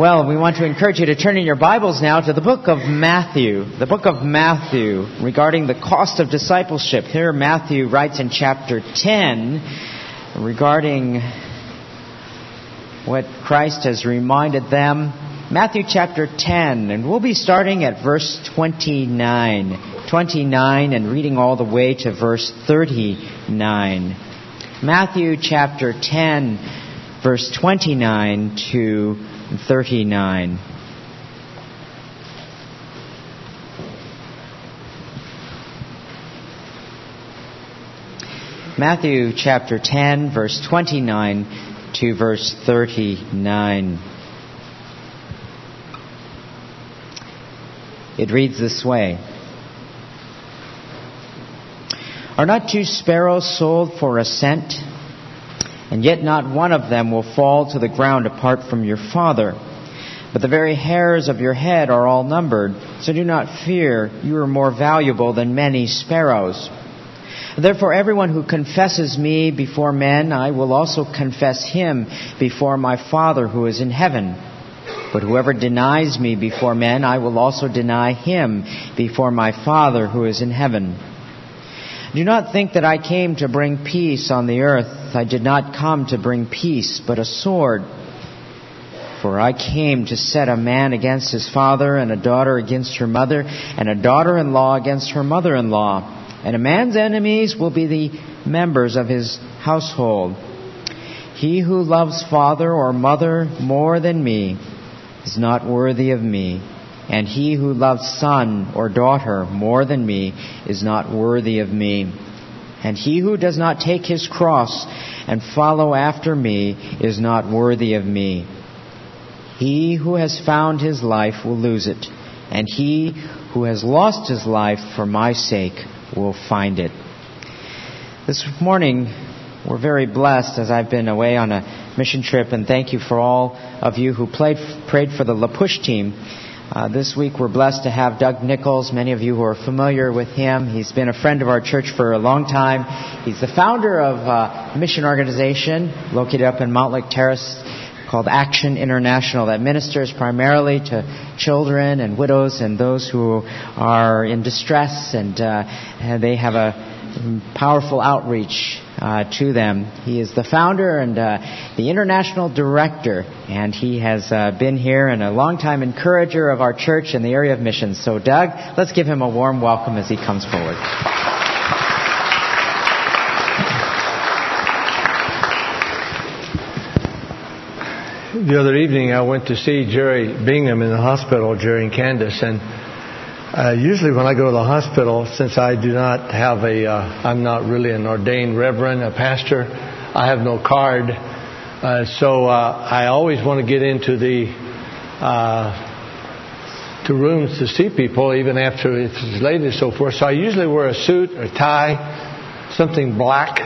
Well, we want to encourage you to turn in your Bibles now to the book of Matthew. The book of Matthew regarding the cost of discipleship. Here, Matthew writes in chapter 10 regarding what Christ has reminded them. Matthew chapter 10, and we'll be starting at verse 29. 29 and reading all the way to verse 39. Matthew chapter 10, verse 29 to 39. Matthew chapter 10, verse 29 to verse 39. It reads this way Are not two sparrows sold for a cent? And yet not one of them will fall to the ground apart from your Father. But the very hairs of your head are all numbered, so do not fear, you are more valuable than many sparrows. Therefore, everyone who confesses me before men, I will also confess him before my Father who is in heaven. But whoever denies me before men, I will also deny him before my Father who is in heaven. Do not think that I came to bring peace on the earth. I did not come to bring peace, but a sword. For I came to set a man against his father, and a daughter against her mother, and a daughter in law against her mother in law. And a man's enemies will be the members of his household. He who loves father or mother more than me is not worthy of me and he who loves son or daughter more than me is not worthy of me. And he who does not take his cross and follow after me is not worthy of me. He who has found his life will lose it, and he who has lost his life for my sake will find it. This morning, we're very blessed as I've been away on a mission trip, and thank you for all of you who played, prayed for the La Push team. Uh, this week we're blessed to have Doug Nichols. Many of you who are familiar with him. He's been a friend of our church for a long time. He's the founder of a mission organization located up in Mountlake Terrace called Action International that ministers primarily to children and widows and those who are in distress and, uh, and they have a powerful outreach uh, to them. He is the founder and uh, the international director, and he has uh, been here and a longtime encourager of our church in the area of missions. So, Doug, let's give him a warm welcome as he comes forward. The other evening, I went to see Jerry Bingham in the hospital, Jerry and Candace, and uh, usually, when I go to the hospital, since I do not have a, uh, I'm not really an ordained reverend, a pastor, I have no card. Uh, so uh, I always want to get into the uh, to rooms to see people, even after it's late and so forth. So I usually wear a suit or tie, something black,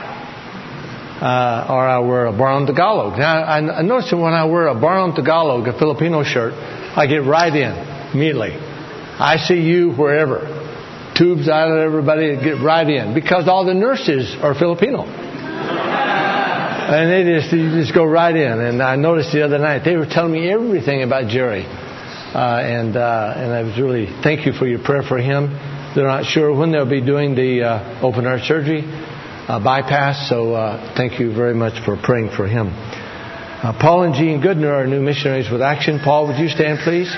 uh, or I wear a barong Tagalog. Now I, I notice that when I wear a barong Tagalog, a Filipino shirt, I get right in immediately. I see you wherever. Tubes out of everybody, get right in. Because all the nurses are Filipino. And they just, you just go right in. And I noticed the other night, they were telling me everything about Jerry. Uh, and, uh, and I was really, thank you for your prayer for him. They're not sure when they'll be doing the uh, open heart surgery uh, bypass, so uh, thank you very much for praying for him. Uh, Paul and Jean Goodner are new missionaries with Action. Paul, would you stand, please?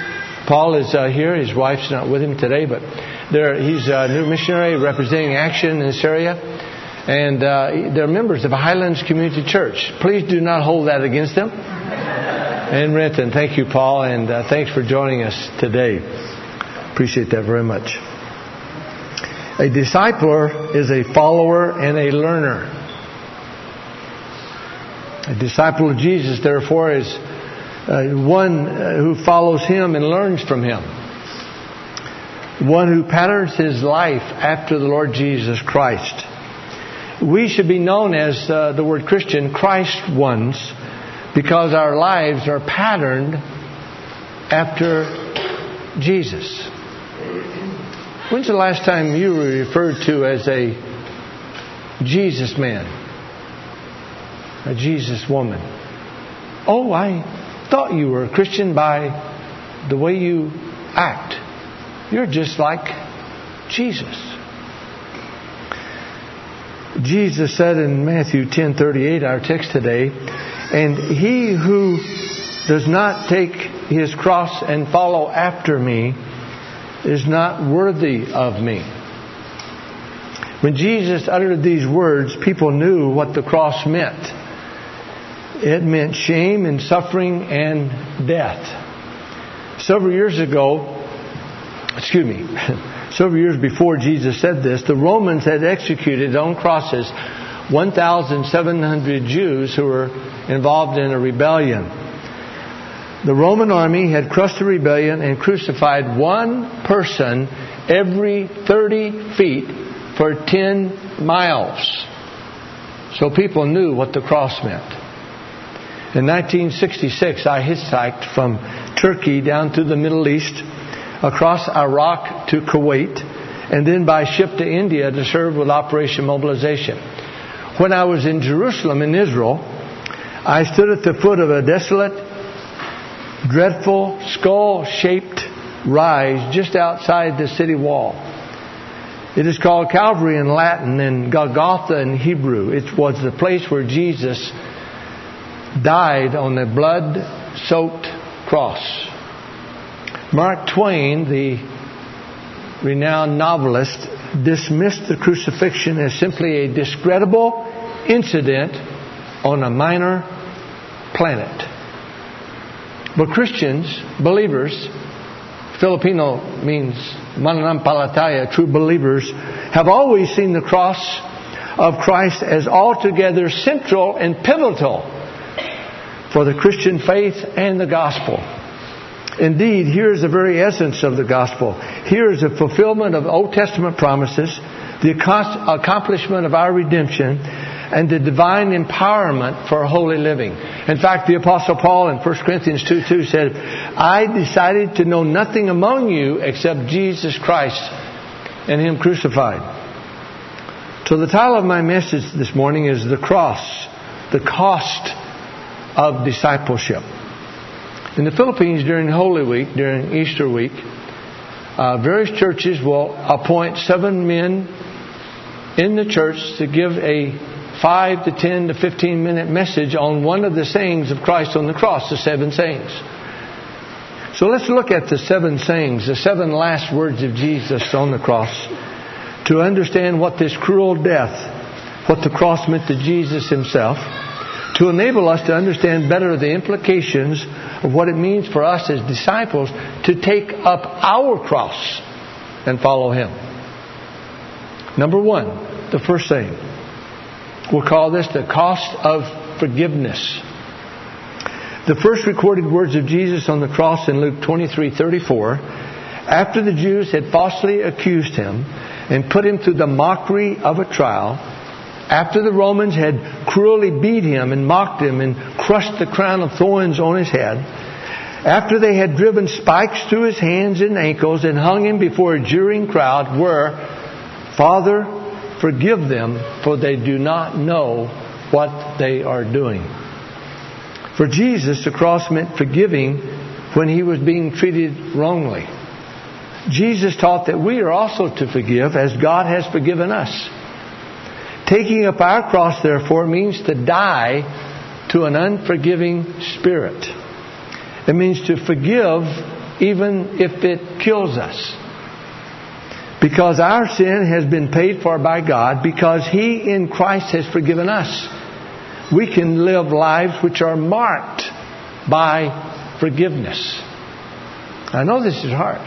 Paul is uh, here. His wife's not with him today, but he's a new missionary representing Action in this area. And uh, they're members of Highlands Community Church. Please do not hold that against them. and Renton, thank you, Paul, and uh, thanks for joining us today. Appreciate that very much. A discipler is a follower and a learner. A disciple of Jesus, therefore, is uh, one uh, who follows him and learns from him. One who patterns his life after the Lord Jesus Christ. We should be known as uh, the word Christian, Christ ones, because our lives are patterned after Jesus. When's the last time you were referred to as a Jesus man? A Jesus woman? Oh, I thought you were a Christian by the way you act. You're just like Jesus. Jesus said in Matthew 10:38, our text today, and he who does not take his cross and follow after me is not worthy of me. When Jesus uttered these words, people knew what the cross meant. It meant shame and suffering and death. Several years ago, excuse me, several years before Jesus said this, the Romans had executed on crosses 1,700 Jews who were involved in a rebellion. The Roman army had crushed the rebellion and crucified one person every 30 feet for 10 miles. So people knew what the cross meant. In 1966, I hitchhiked from Turkey down to the Middle East, across Iraq to Kuwait, and then by ship to India to serve with Operation Mobilization. When I was in Jerusalem in Israel, I stood at the foot of a desolate, dreadful, skull shaped rise just outside the city wall. It is called Calvary in Latin and Golgotha in Hebrew. It was the place where Jesus died on a blood soaked cross. Mark Twain, the renowned novelist, dismissed the crucifixion as simply a discreditable incident on a minor planet. But Christians, believers, Filipino means mananampalataya, true believers, have always seen the cross of Christ as altogether central and pivotal for the Christian faith and the gospel. Indeed, here is the very essence of the gospel. Here is the fulfillment of Old Testament promises, the accomplishment of our redemption, and the divine empowerment for holy living. In fact, the Apostle Paul in 1 Corinthians 2 2 said, I decided to know nothing among you except Jesus Christ and Him crucified. So the title of my message this morning is The Cross, the Cost of Discipleship. In the Philippines during Holy Week, during Easter week, uh, various churches will appoint seven men in the church to give a 5 to 10 to 15 minute message on one of the sayings of Christ on the cross, the seven sayings. So let's look at the seven sayings, the seven last words of Jesus on the cross, to understand what this cruel death, what the cross meant to Jesus himself, to enable us to understand better the implications of what it means for us as disciples to take up our cross and follow him. Number one, the first thing, We'll call this the cost of forgiveness. The first recorded words of Jesus on the cross in Luke 23:34, after the Jews had falsely accused him and put him through the mockery of a trial, after the Romans had cruelly beat him and mocked him and crushed the crown of thorns on his head, after they had driven spikes through his hands and ankles and hung him before a jeering crowd, were, Father, Forgive them, for they do not know what they are doing. For Jesus, the cross meant forgiving when he was being treated wrongly. Jesus taught that we are also to forgive as God has forgiven us. Taking up our cross, therefore, means to die to an unforgiving spirit. It means to forgive even if it kills us. Because our sin has been paid for by God, because He in Christ has forgiven us, we can live lives which are marked by forgiveness. I know this is hard.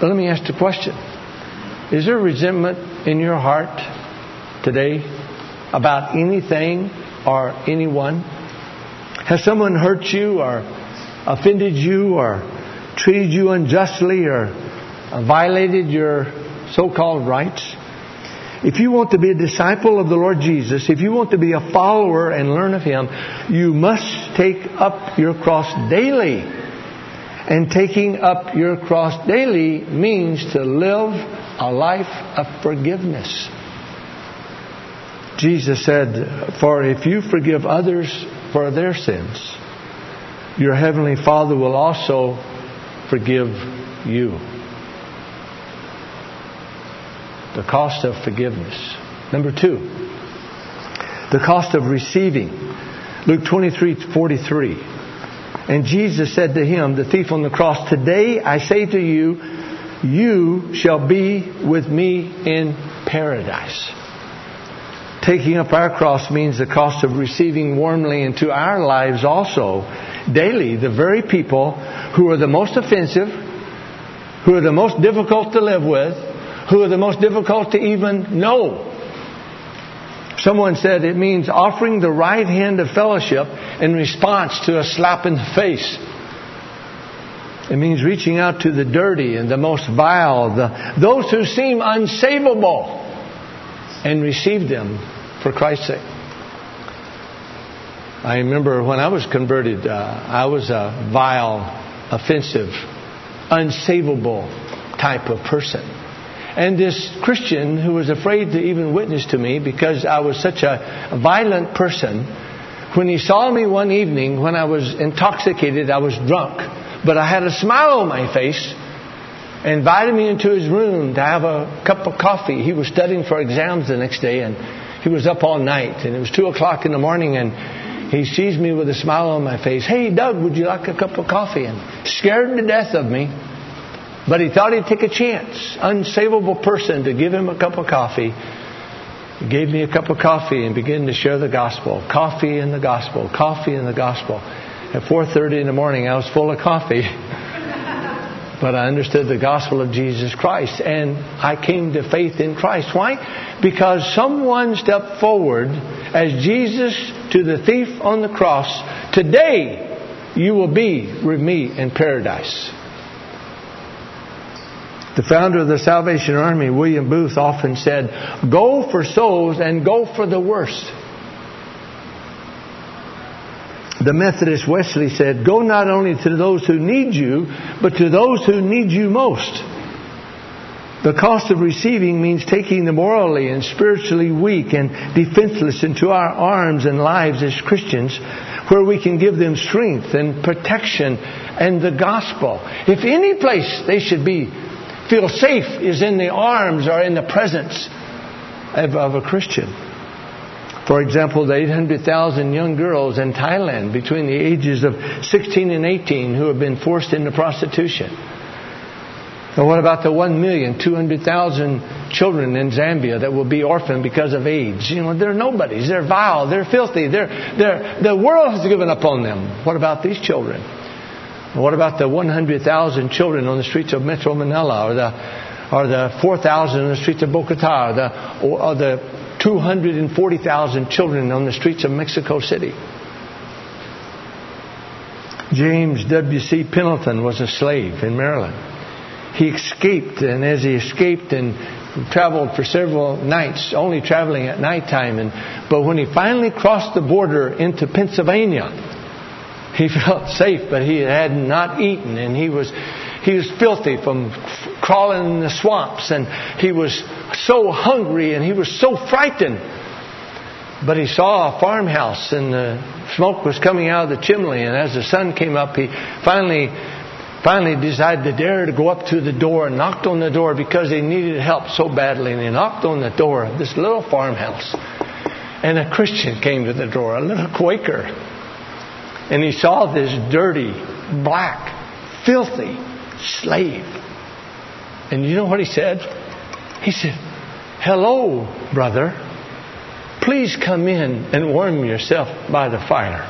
But let me ask the question Is there resentment in your heart today about anything or anyone? Has someone hurt you or offended you or treated you unjustly or violated your so-called rights, if you want to be a disciple of the Lord Jesus, if you want to be a follower and learn of Him, you must take up your cross daily. And taking up your cross daily means to live a life of forgiveness. Jesus said, For if you forgive others for their sins, your heavenly Father will also forgive you. The cost of forgiveness. Number two, the cost of receiving. Luke 23 43. And Jesus said to him, the thief on the cross, Today I say to you, you shall be with me in paradise. Taking up our cross means the cost of receiving warmly into our lives also daily the very people who are the most offensive, who are the most difficult to live with, who are the most difficult to even know. Someone said it means offering the right hand of fellowship in response to a slap in the face. It means reaching out to the dirty and the most vile, the, those who seem unsavable, and receive them for Christ's sake. I remember when I was converted, uh, I was a vile, offensive, unsavable type of person. And this Christian who was afraid to even witness to me because I was such a violent person, when he saw me one evening when I was intoxicated, I was drunk, but I had a smile on my face, invited me into his room to have a cup of coffee. He was studying for exams the next day and he was up all night and it was two o'clock in the morning and he sees me with a smile on my face. Hey, Doug, would you like a cup of coffee? And scared to death of me. But he thought he'd take a chance. Unsavable person to give him a cup of coffee. He gave me a cup of coffee and began to share the gospel. Coffee and the gospel. Coffee and the gospel. At 4.30 in the morning, I was full of coffee. but I understood the gospel of Jesus Christ and I came to faith in Christ. Why? Because someone stepped forward as Jesus to the thief on the cross. Today you will be with me in paradise. The founder of the Salvation Army, William Booth, often said, Go for souls and go for the worst. The Methodist Wesley said, Go not only to those who need you, but to those who need you most. The cost of receiving means taking the morally and spiritually weak and defenseless into our arms and lives as Christians, where we can give them strength and protection and the gospel. If any place they should be feel safe is in the arms or in the presence of, of a Christian. For example, the 800,000 young girls in Thailand between the ages of 16 and 18 who have been forced into prostitution. And what about the 1,200,000 children in Zambia that will be orphaned because of AIDS? You know, they're nobodies. They're vile. They're filthy. They're, they're, the world has given up on them. What about these children? What about the 100,000 children on the streets of Metro Manila or the, or the 4,000 on the streets of Bogota or the, or the 240,000 children on the streets of Mexico City? James W.C. Pennington was a slave in Maryland. He escaped, and as he escaped and traveled for several nights, only traveling at nighttime, and, but when he finally crossed the border into Pennsylvania, he felt safe, but he had not eaten, and he was he was filthy from crawling in the swamps, and he was so hungry, and he was so frightened. But he saw a farmhouse, and the smoke was coming out of the chimney. And as the sun came up, he finally finally decided to dare to go up to the door and knocked on the door because he needed help so badly. And he knocked on the door of this little farmhouse. And a Christian came to the door, a little Quaker and he saw this dirty, black, filthy slave. And you know what he said? He said, Hello, brother. Please come in and warm yourself by the fire.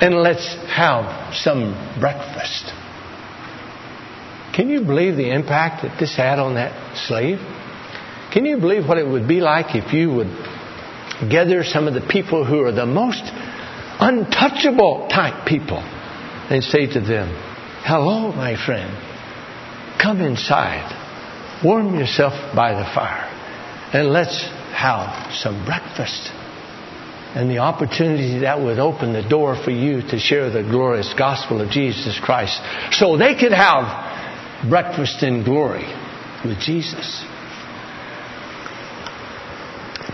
And let's have some breakfast. Can you believe the impact that this had on that slave? Can you believe what it would be like if you would gather some of the people who are the most untouchable type people and say to them, Hello, my friend. Come inside. Warm yourself by the fire. And let's have some breakfast. And the opportunity that would open the door for you to share the glorious gospel of Jesus Christ so they could have breakfast in glory with Jesus.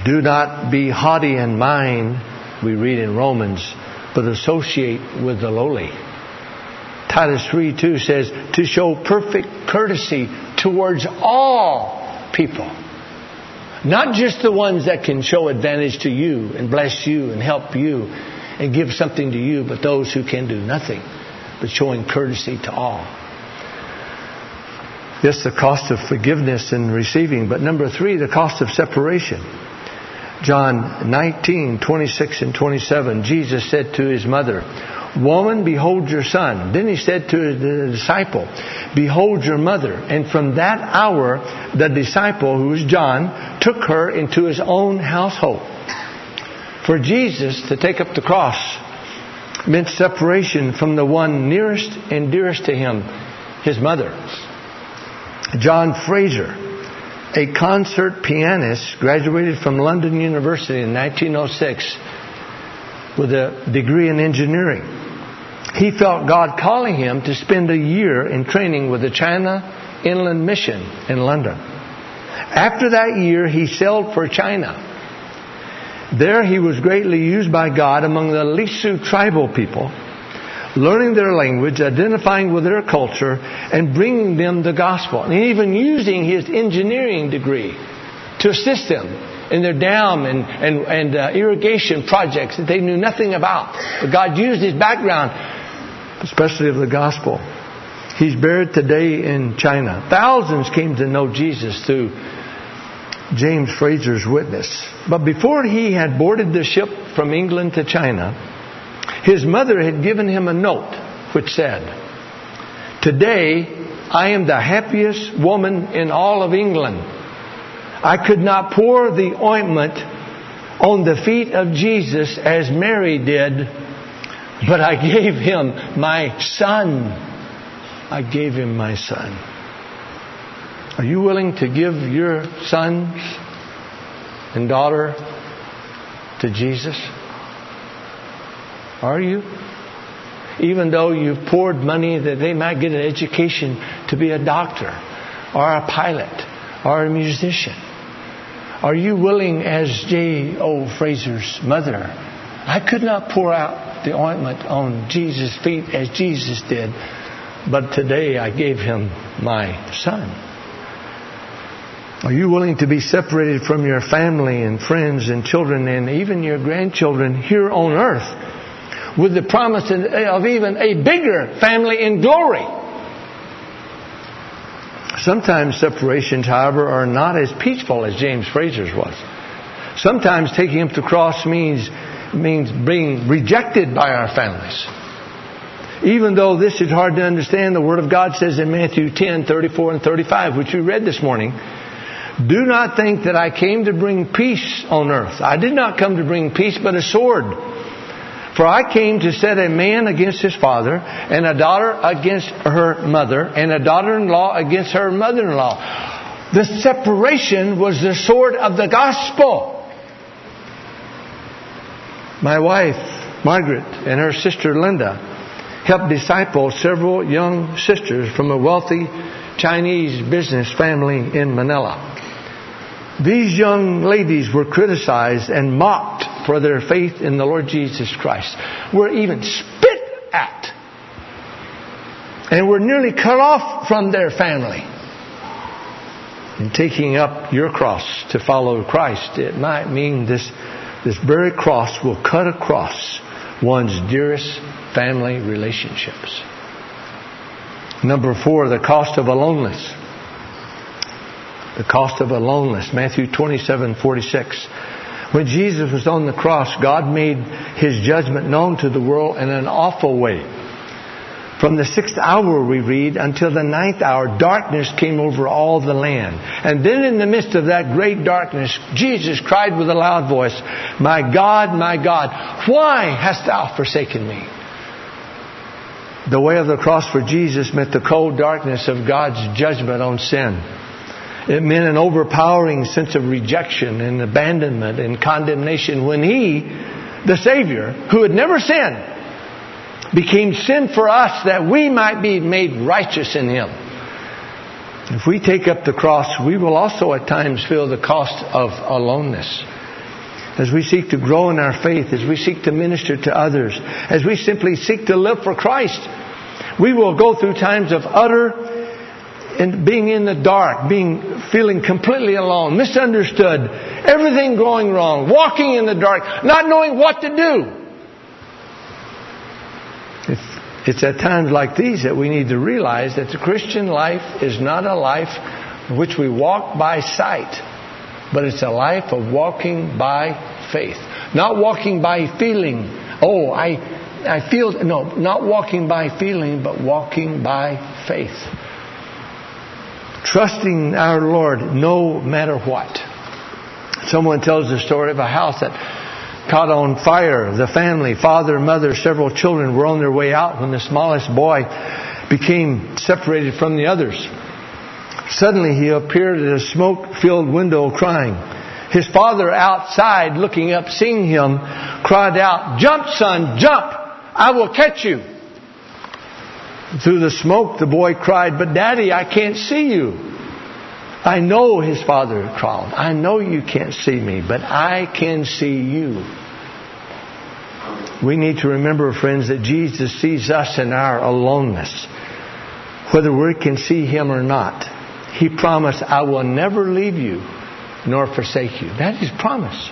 Do not be haughty in mind we read in Romans, but associate with the lowly. Titus 3 2 says, to show perfect courtesy towards all people. Not just the ones that can show advantage to you and bless you and help you and give something to you, but those who can do nothing, but showing courtesy to all. Yes, the cost of forgiveness and receiving, but number three, the cost of separation. John 19, 26 and 27, Jesus said to his mother, Woman, behold your son. Then he said to the disciple, Behold your mother. And from that hour, the disciple, who was John, took her into his own household. For Jesus to take up the cross meant separation from the one nearest and dearest to him, his mother. John Fraser, a concert pianist, graduated from London University in 1906 with a degree in engineering. He felt God calling him to spend a year in training with the China Inland Mission in London. After that year, he sailed for China. There he was greatly used by God among the Lisu tribal people, learning their language, identifying with their culture, and bringing them the gospel. And even using his engineering degree to assist them in their dam and, and, and uh, irrigation projects that they knew nothing about. But God used his background, especially of the gospel. He's buried today in China. Thousands came to know Jesus through James Fraser's witness. But before he had boarded the ship from England to China, his mother had given him a note which said, Today I am the happiest woman in all of England. I could not pour the ointment on the feet of Jesus as Mary did, but I gave him my son. I gave him my son. Are you willing to give your son and daughter to Jesus? Are you? Even though you've poured money that they might get an education to be a doctor or a pilot or a musician. Are you willing, as J. O. Fraser's mother? I could not pour out the ointment on Jesus' feet as Jesus did, but today I gave him my son. Are you willing to be separated from your family and friends and children and even your grandchildren here on earth with the promise of even a bigger family in glory? Sometimes separations, however, are not as peaceful as James Fraser's was. Sometimes taking up the cross means, means being rejected by our families. Even though this is hard to understand, the Word of God says in Matthew 10, 34 and 35, which we read this morning, do not think that I came to bring peace on earth. I did not come to bring peace, but a sword. For I came to set a man against his father, and a daughter against her mother, and a daughter in law against her mother in law. The separation was the sword of the gospel. My wife, Margaret, and her sister Linda helped disciple several young sisters from a wealthy Chinese business family in Manila. These young ladies were criticized and mocked for their faith in the Lord Jesus Christ, were even spit at, and were nearly cut off from their family. In taking up your cross to follow Christ, it might mean this, this very cross will cut across one's dearest family relationships. Number four, the cost of aloneness. The cost of aloneness. Matthew 27, 46. When Jesus was on the cross, God made His judgment known to the world in an awful way. From the sixth hour, we read, until the ninth hour, darkness came over all the land. And then in the midst of that great darkness, Jesus cried with a loud voice, My God, my God, why hast thou forsaken me? The way of the cross for Jesus meant the cold darkness of God's judgment on sin. It meant an overpowering sense of rejection and abandonment and condemnation when He, the Savior, who had never sinned, became sin for us that we might be made righteous in Him. If we take up the cross, we will also at times feel the cost of aloneness. As we seek to grow in our faith, as we seek to minister to others, as we simply seek to live for Christ, We will go through times of utter and being in the dark, being feeling completely alone, misunderstood, everything going wrong, walking in the dark, not knowing what to do. It's, at times like these that we need to realize that the Christian life is not a life which we walk by sight, but it's a life of walking by faith. Not walking by feeling. Oh, I, I feel, no, not walking by feeling, but walking by faith. Trusting our Lord no matter what. Someone tells the story of a house that caught on fire. The family, father, mother, several children were on their way out when the smallest boy became separated from the others. Suddenly he appeared at a smoke filled window crying. His father outside looking up, seeing him, cried out, Jump, son, jump! I will catch you. Through the smoke, the boy cried, But daddy, I can't see you. I know his father cried. I know you can't see me, but I can see you. We need to remember, friends, that Jesus sees us in our aloneness, whether we can see him or not. He promised, I will never leave you nor forsake you. That is promise.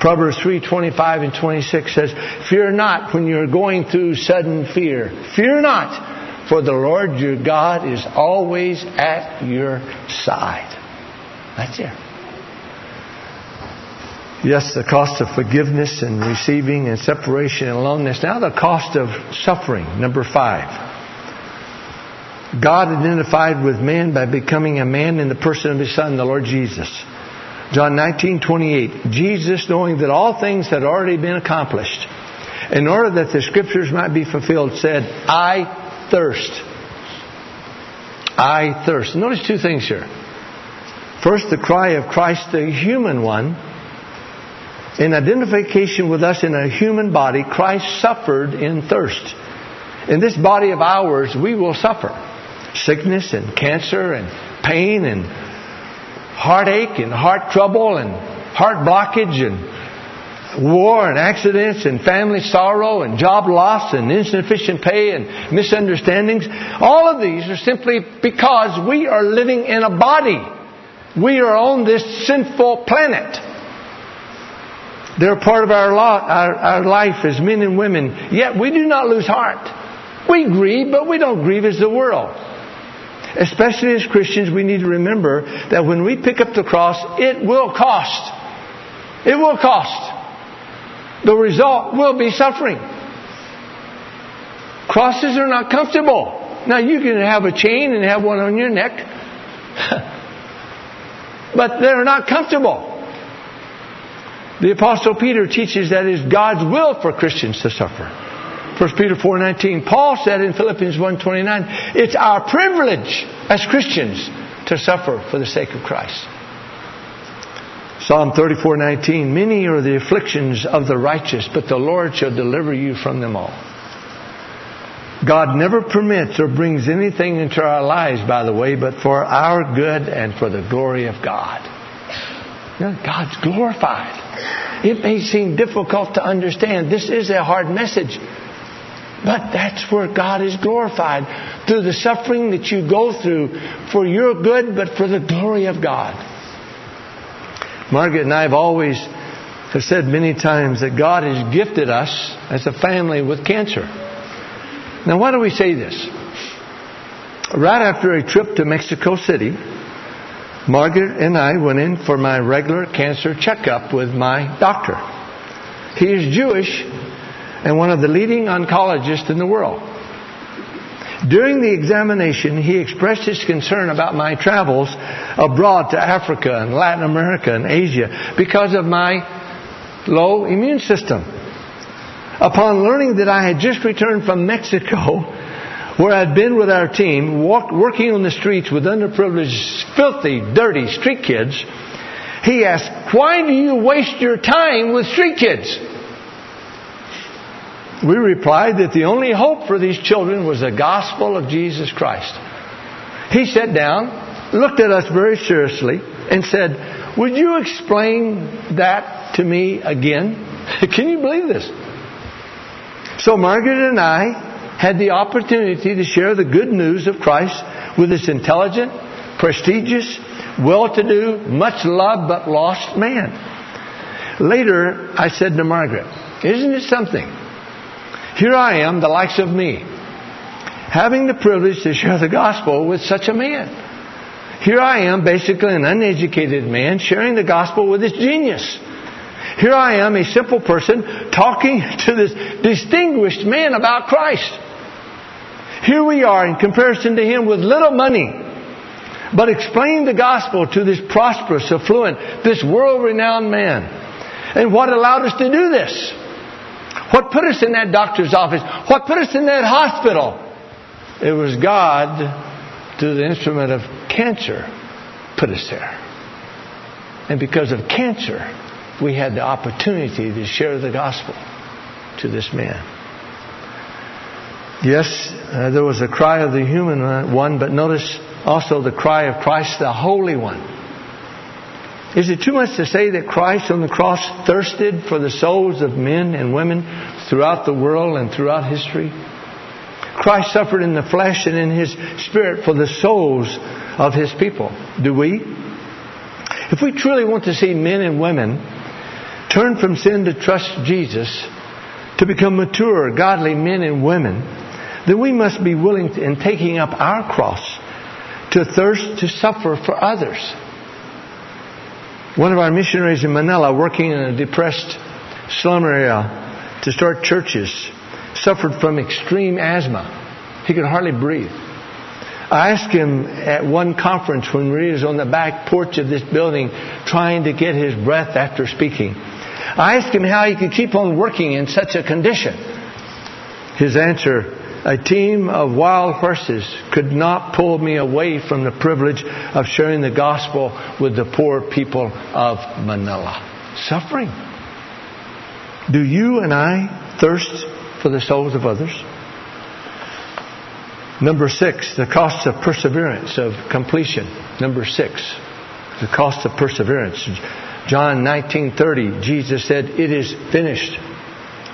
Proverbs 3:25 and 26 says, "Fear not when you're going through sudden fear. Fear not, for the Lord your God is always at your side." That's it. Yes, the cost of forgiveness and receiving and separation and aloneness. Now the cost of suffering, number 5. God identified with man by becoming a man in the person of his son, the Lord Jesus. John 19:28. Jesus, knowing that all things had already been accomplished, in order that the scriptures might be fulfilled, said, "I thirst." I thirst. Notice two things here. First, the cry of Christ, the human one. In identification with us in a human body, Christ suffered in thirst. In this body of ours, we will suffer sickness and cancer and pain and heartache and heart trouble and heart blockage and war and accidents and family sorrow and job loss and insufficient pay and misunderstandings. All of these are simply because we are living in a body. We are on this sinful planet. They're part of our, lot, our, our life as men and women. Yet we do not lose heart. We grieve, but we don't grieve as the world. Especially as Christians, we need to remember that when we pick up the cross, it will cost. It will cost. The result will be suffering. Crosses are not comfortable. Now you can have a chain and have one on your neck, but they're not comfortable. The apostle Peter teaches that it is God's will for Christians to suffer. 1 Peter 4.19. Paul said in Philippians 1.29, it's our privilege as Christians to suffer for the sake of Christ. Psalm 34:19 Many are the afflictions of the righteous but the Lord shall deliver you from them all. God never permits or brings anything into our lives by the way but for our good and for the glory of God. God's glorified. It may seem difficult to understand. This is a hard message. But that's where God is glorified through the suffering that you go through for your good, but for the glory of God. Margaret and I have always have said many times that God has gifted us as a family with cancer. Now, why do we say this? Right after a trip to Mexico City, Margaret and I went in for my regular cancer checkup with my doctor. He is Jewish, and one of the leading oncologists in the world. During the examination, he expressed his concern about my travels abroad to Africa and Latin America and Asia because of my low immune system. Upon learning that I had just returned from Mexico, where I'd been with our team, walk, working on the streets with underprivileged, filthy, dirty street kids, he asked, Why do you waste your time with street kids? we replied that the only hope for these children was the gospel of Jesus Christ. He sat down, looked at us very seriously, and said, Would you explain that to me again? Can you believe this? So Margaret and I had the opportunity to share the good news of Christ with this intelligent, prestigious, well-to-do, much loved but lost man. Later, I said to Margaret, isn't it something? Here I am, the likes of me, having the privilege to share the gospel with such a man. Here I am, basically an uneducated man, sharing the gospel with this genius. Here I am, a simple person, talking to this distinguished man about Christ. Here we are in comparison to him with little money, but explaining the gospel to this prosperous, affluent, this world renowned man. And what allowed us to do this? What put us in that doctor's office? What put us in that hospital? It was God through the instrument of cancer put us there. And because of cancer, we had the opportunity to share the gospel to this man. Yes, uh, there was a cry of the human one, but notice also the cry of Christ, the Holy One. Is it too much to say that Christ on the cross thirsted for the souls of men and women throughout the world and throughout history? Christ suffered in the flesh and in his spirit for the souls of his people. Do we? If we truly want to see men and women turn from sin to trust Jesus, to become mature, godly men and women, then we must be willing to, in taking up our cross to thirst to suffer for others. One of our missionaries in Manila, working in a depressed slum area to start churches, suffered from extreme asthma. He could hardly breathe. I asked him at one conference when he was on the back porch of this building trying to get his breath after speaking. I asked him how he could keep on working in such a condition. His answer, a team of wild horses could not pull me away from the privilege of sharing the gospel with the poor people of Manila. Suffering. Do you and I thirst for the souls of others? Number six, the cost of perseverance, of completion. Number six, the cost of perseverance. John 19:30, Jesus said, "It is finished.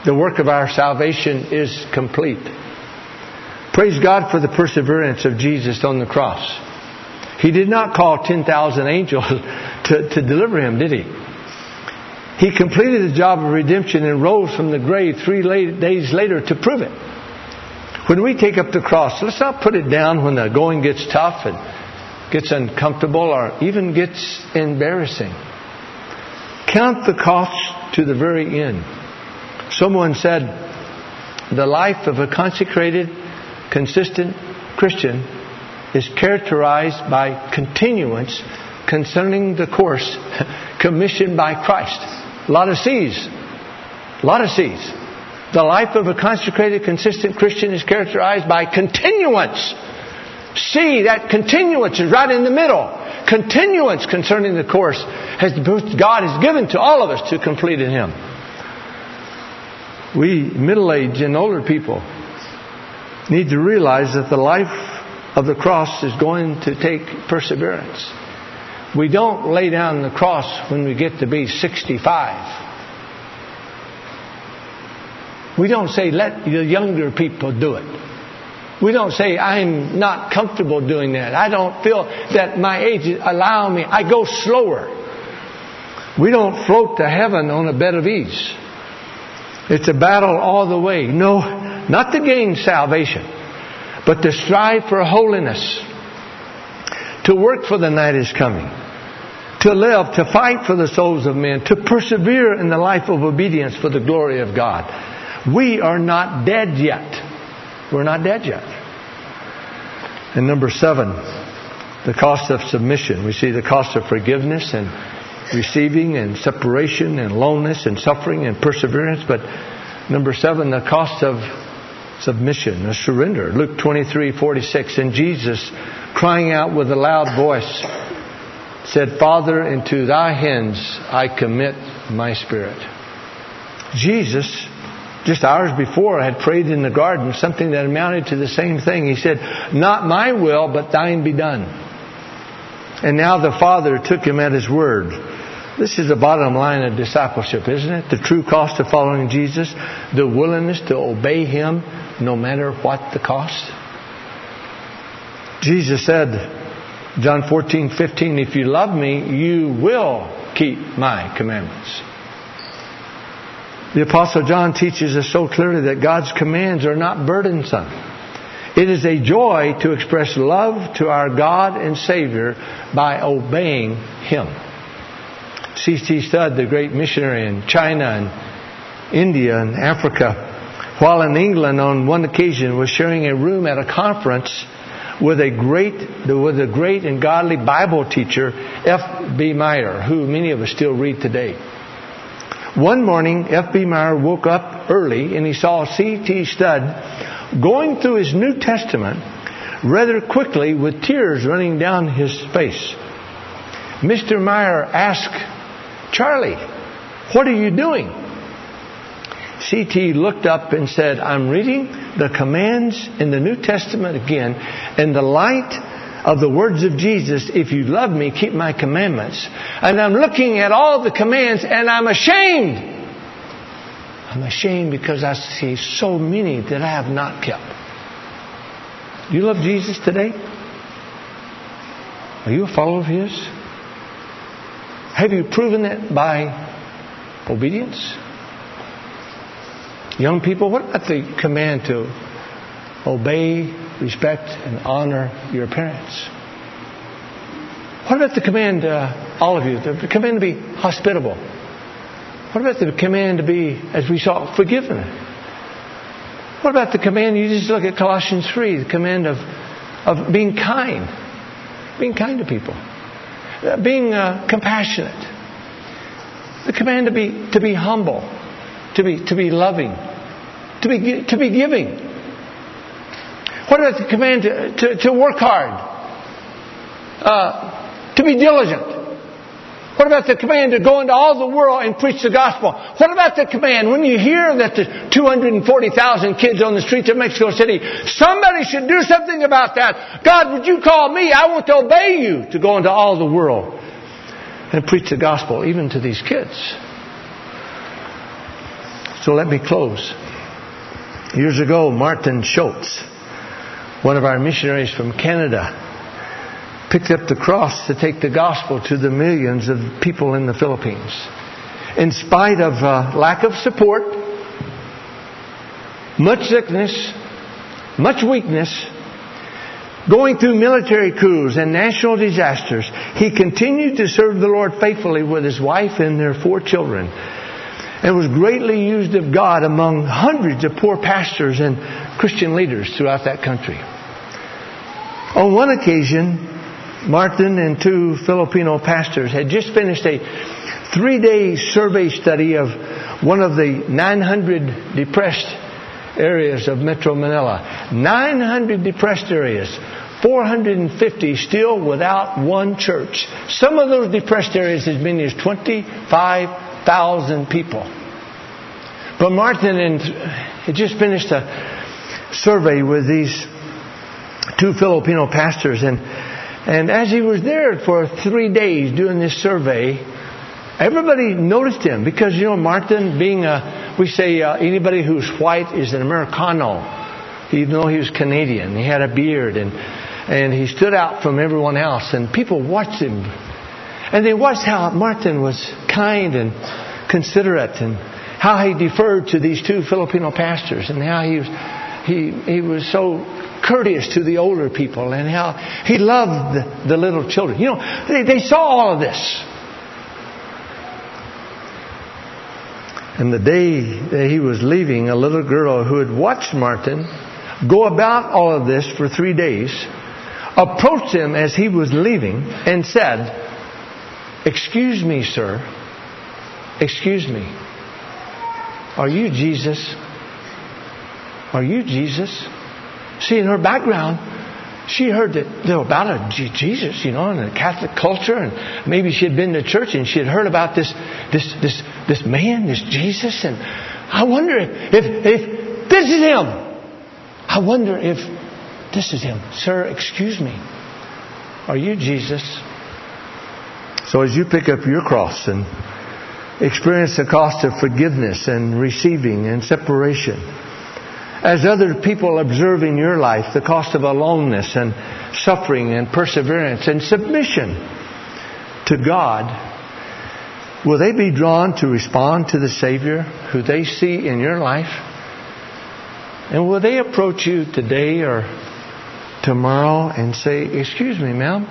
The work of our salvation is complete." Praise God for the perseverance of Jesus on the cross. He did not call 10,000 angels to, to deliver him, did he? He completed the job of redemption and rose from the grave three days later to prove it. When we take up the cross, let's not put it down when the going gets tough and gets uncomfortable or even gets embarrassing. Count the cost to the very end. Someone said, the life of a consecrated, consistent Christian is characterized by continuance concerning the course commissioned by Christ. A lot of C's. A lot of C's. The life of a consecrated, consistent Christian is characterized by continuance. See, that continuance is right in the middle. Continuance concerning the course has God has given to all of us to complete in Him. We middle-aged and older people need to realize that the life of the cross is going to take perseverance. We don't lay down the cross when we get to be 65. We don't say, let the younger people do it. We don't say, I'm not comfortable doing that. I don't feel that my age allow me. I go slower. We don't float to heaven on a bed of ease. It's a battle all the way. No, not to gain salvation, but to strive for holiness. To work for the night is coming. To live, to fight for the souls of men, to persevere in the life of obedience for the glory of God. We are not dead yet. We're not dead yet. And number seven, the cost of submission. We see the cost of forgiveness and receiving and separation and loneliness and suffering and perseverance. But number seven, the cost of submission, a surrender. Luke 23, 46. And Jesus, crying out with a loud voice, said, Father, into thy hands I commit my spirit. Jesus just hours before had prayed in the garden something that amounted to the same thing. He said, Not my will, but thine be done. And now the Father took him at his word. This is the bottom line of discipleship, isn't it? The true cost of following Jesus, the willingness to obey him no matter what the cost? Jesus said, John 14, 15, if you love me, you will keep my commandments. The Apostle John teaches us so clearly that God's commands are not burdensome. It is a joy to express love to our God and Savior by obeying Him. C.T. Studd, the great missionary in China and India and Africa, while in England on one occasion was sharing a room at a conference with a great, with a great and godly Bible teacher, F.B. Meyer, who many of us still read today. One morning, F.B. Meyer woke up early and he saw C.T. Studd going through his New Testament rather quickly with tears running down his face. Mr. Meyer asked Charlie, What are you doing? C.T. looked up and said, I'm reading the commands in the New Testament again in the light of the words of Jesus, if you love me, keep my commandments. And I'm looking at all the commands and I'm ashamed. I'm ashamed because I see so many that I have not kept. You love Jesus today? Are you a follower of His? Have you proven it by obedience? Young people, what about the command to obey, respect, and honor your parents? What about the command, uh, all of you, the command to be hospitable? What about the command to be, as we saw, forgiven? What about the command, you just look at Colossians 3, the command of, of being kind, being kind to people, uh, being uh, compassionate, the command to be, to be humble, to be, to be loving, to be, to be giving. What about the command to, to, to work hard? Uh, to be diligent? What about the command to go into all the world and preach the gospel? What about the command when you hear that the 240,000 kids on the streets of Mexico City, somebody should do something about that. God, would you call me? I want to obey you to go into all the world and preach the gospel, even to these kids. So let me close. Years ago, Martin Schultz, one of our missionaries from Canada, picked up the cross to take the gospel to the millions of people in the Philippines. In spite of uh, lack of support, much sickness, much weakness, going through military coups and national disasters, he continued to serve the Lord faithfully with his wife and their four children and was greatly used of God among hundreds of poor pastors and Christian leaders throughout that country. On one occasion, Martin and two Filipino pastors had just finished a three day survey study of one of the 900 depressed areas of Metro Manila. 900 depressed areas. 450 still without one church. Some of those depressed areas as many as 25 thousand people. But Martin and had just finished a survey with these two Filipino pastors, and and as he was there for three days doing this survey, everybody noticed him because you know Martin, being a we say uh, anybody who's white is an Americano. Even though he was Canadian, he had a beard and and he stood out from everyone else, and people watched him and they watched how Martin was kind and considerate and how he deferred to these two Filipino pastors and how he was, he, he was so courteous to the older people and how he loved the, little children. You know, they, they saw all of this. And the day that he was leaving, a little girl who had watched Martin go about all of this for three days approached him as he was leaving and said, Excuse me, sir. Excuse me. Are you Jesus? Are you Jesus? See, in her background, she heard that there about a Jesus, you know, in the Catholic culture, and maybe she had been to church and she had heard about this, this, this, this man, this Jesus, and I wonder if, if, if this is him. I wonder if this is him. Sir, excuse me. Are you Jesus? So as you pick up your cross and experience the cost of forgiveness and receiving and separation, as other people observing your life, the cost of aloneness and suffering and perseverance and submission to God, will they be drawn to respond to the Savior who they see in your life? And will they approach you today or tomorrow and say, Excuse me, ma'am?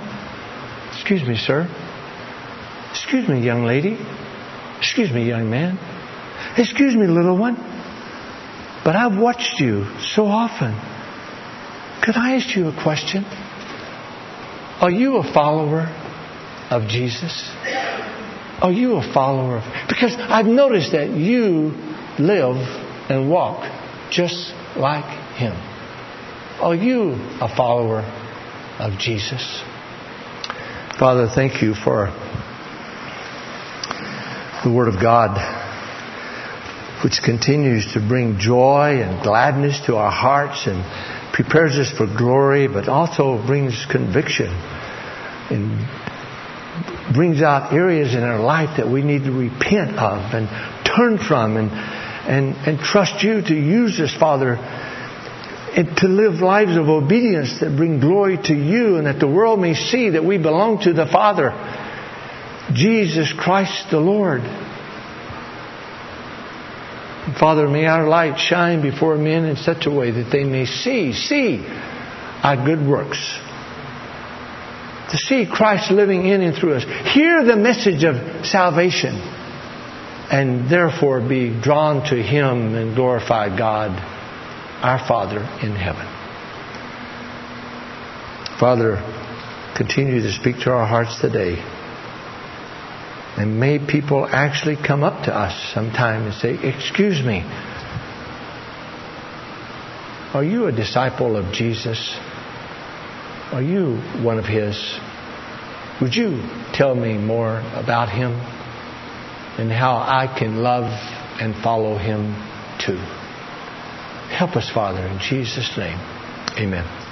Excuse me, sir? Excuse me, young lady? Excuse me, young man? Excuse me, little one? But I've watched you so often. Could I ask you a question? Are you a follower of Jesus? Are you a follower of. Because I've noticed that you live and walk just like Him. Are you a follower of Jesus? Father, thank you for the Word of God, which continues to bring joy and gladness to our hearts and prepares us for glory, but also brings conviction and brings out areas in our life that we need to repent of and turn from and, and, and trust you to use us, Father, and to live lives of obedience that bring glory to you and that the world may see that we belong to the Father, Jesus Christ the Lord. Father, may our light shine before men in such a way that they may see, see our good works. To see Christ living in and through us. Hear the message of salvation and therefore be drawn to Him and glorify God, our Father in heaven. Father, continue to speak to our hearts today. And may people actually come up to us sometime and say, Excuse me, are you a disciple of Jesus? Are you one of His? Would you tell me more about Him and how I can love and follow Him too? Help us, Father, in Jesus' name. Amen.